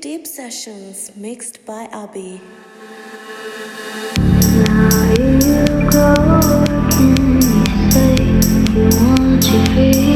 Deep Sessions mixed by Abee. Now you go, can you say you want to be?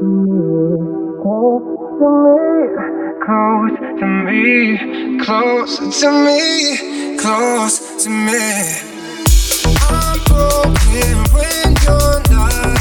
Close to me, close to me, close to me. I'm broken when you're not.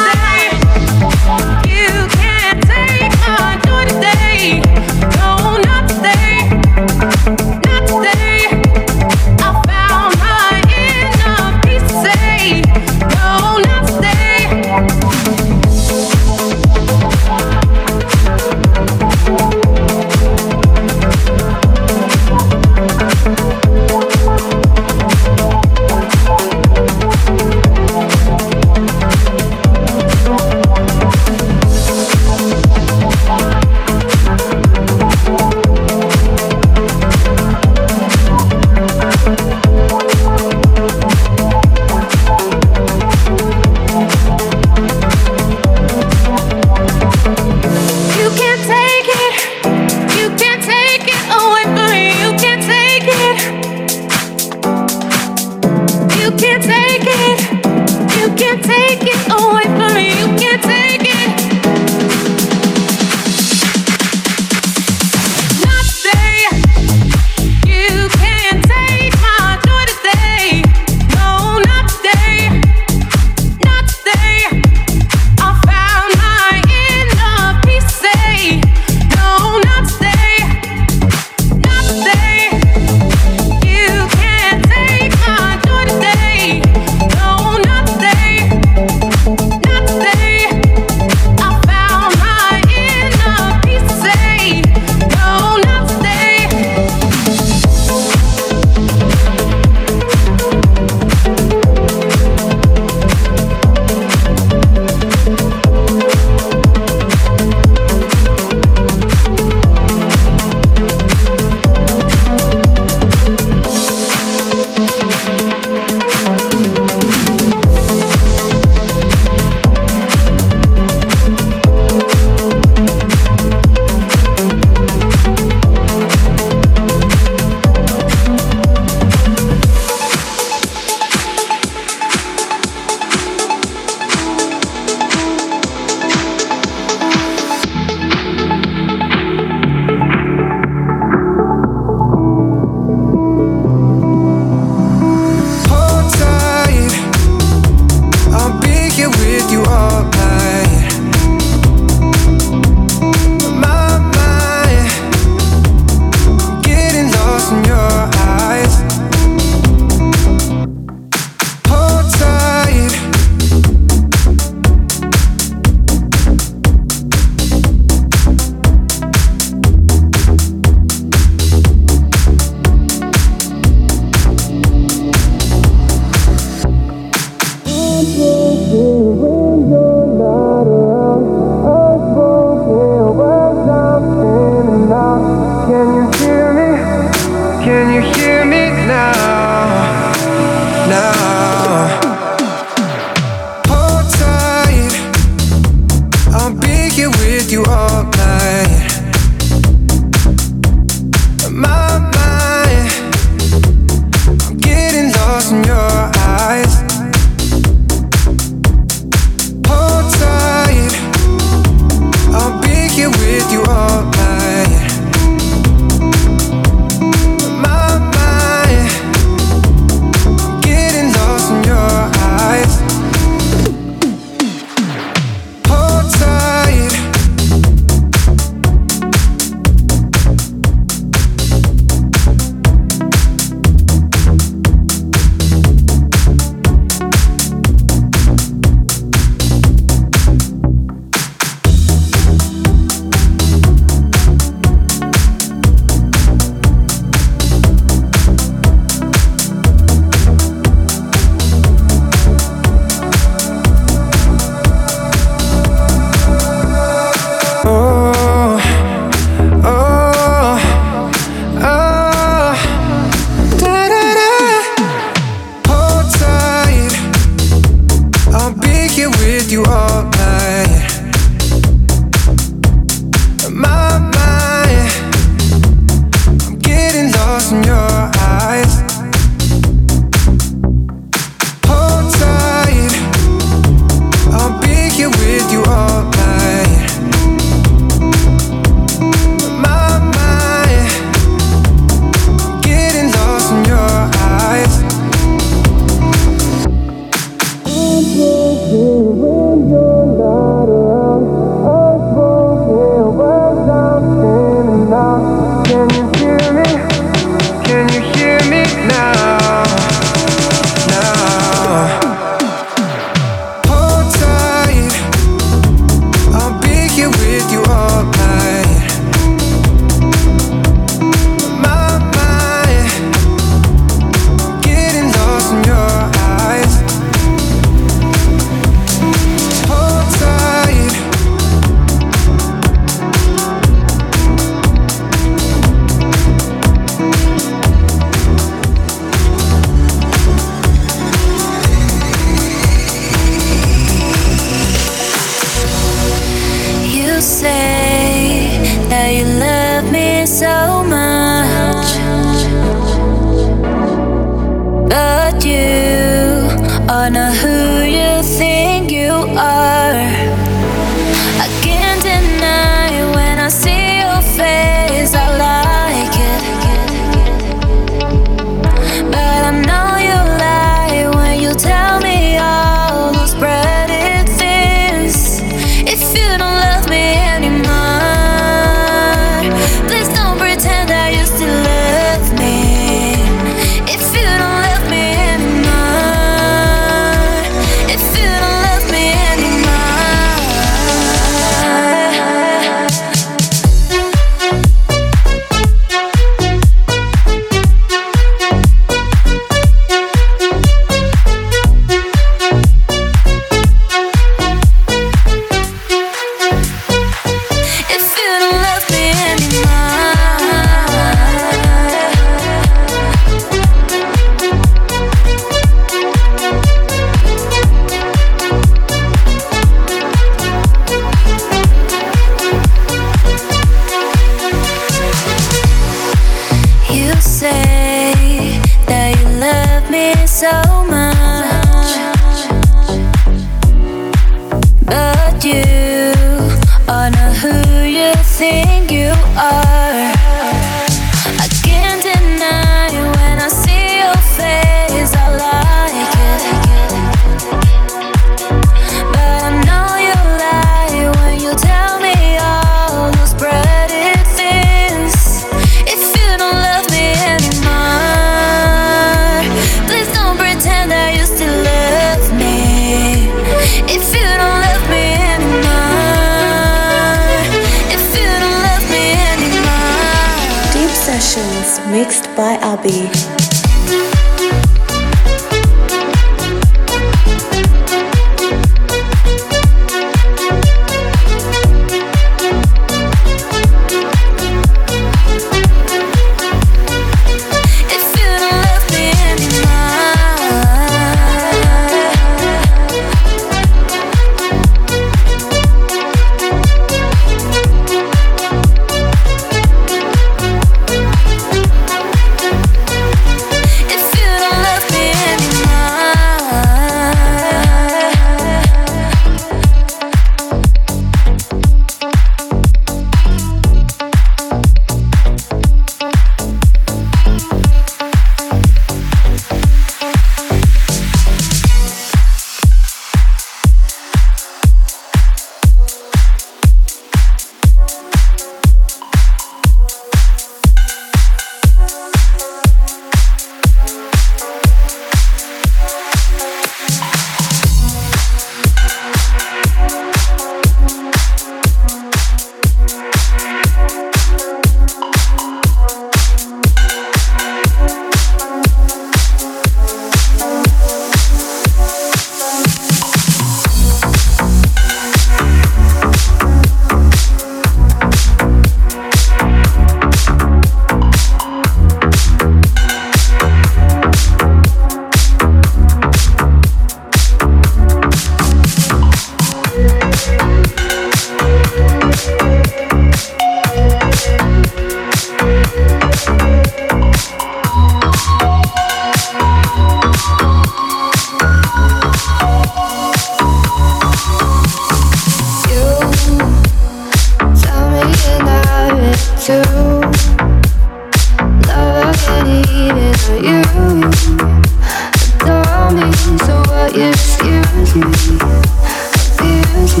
I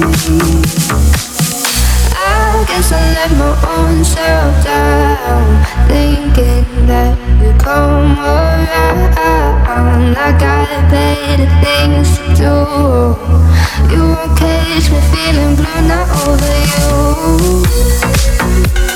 guess I let my own self down, thinking that you come around. I got better things to do. You won't catch me feeling blue, over you.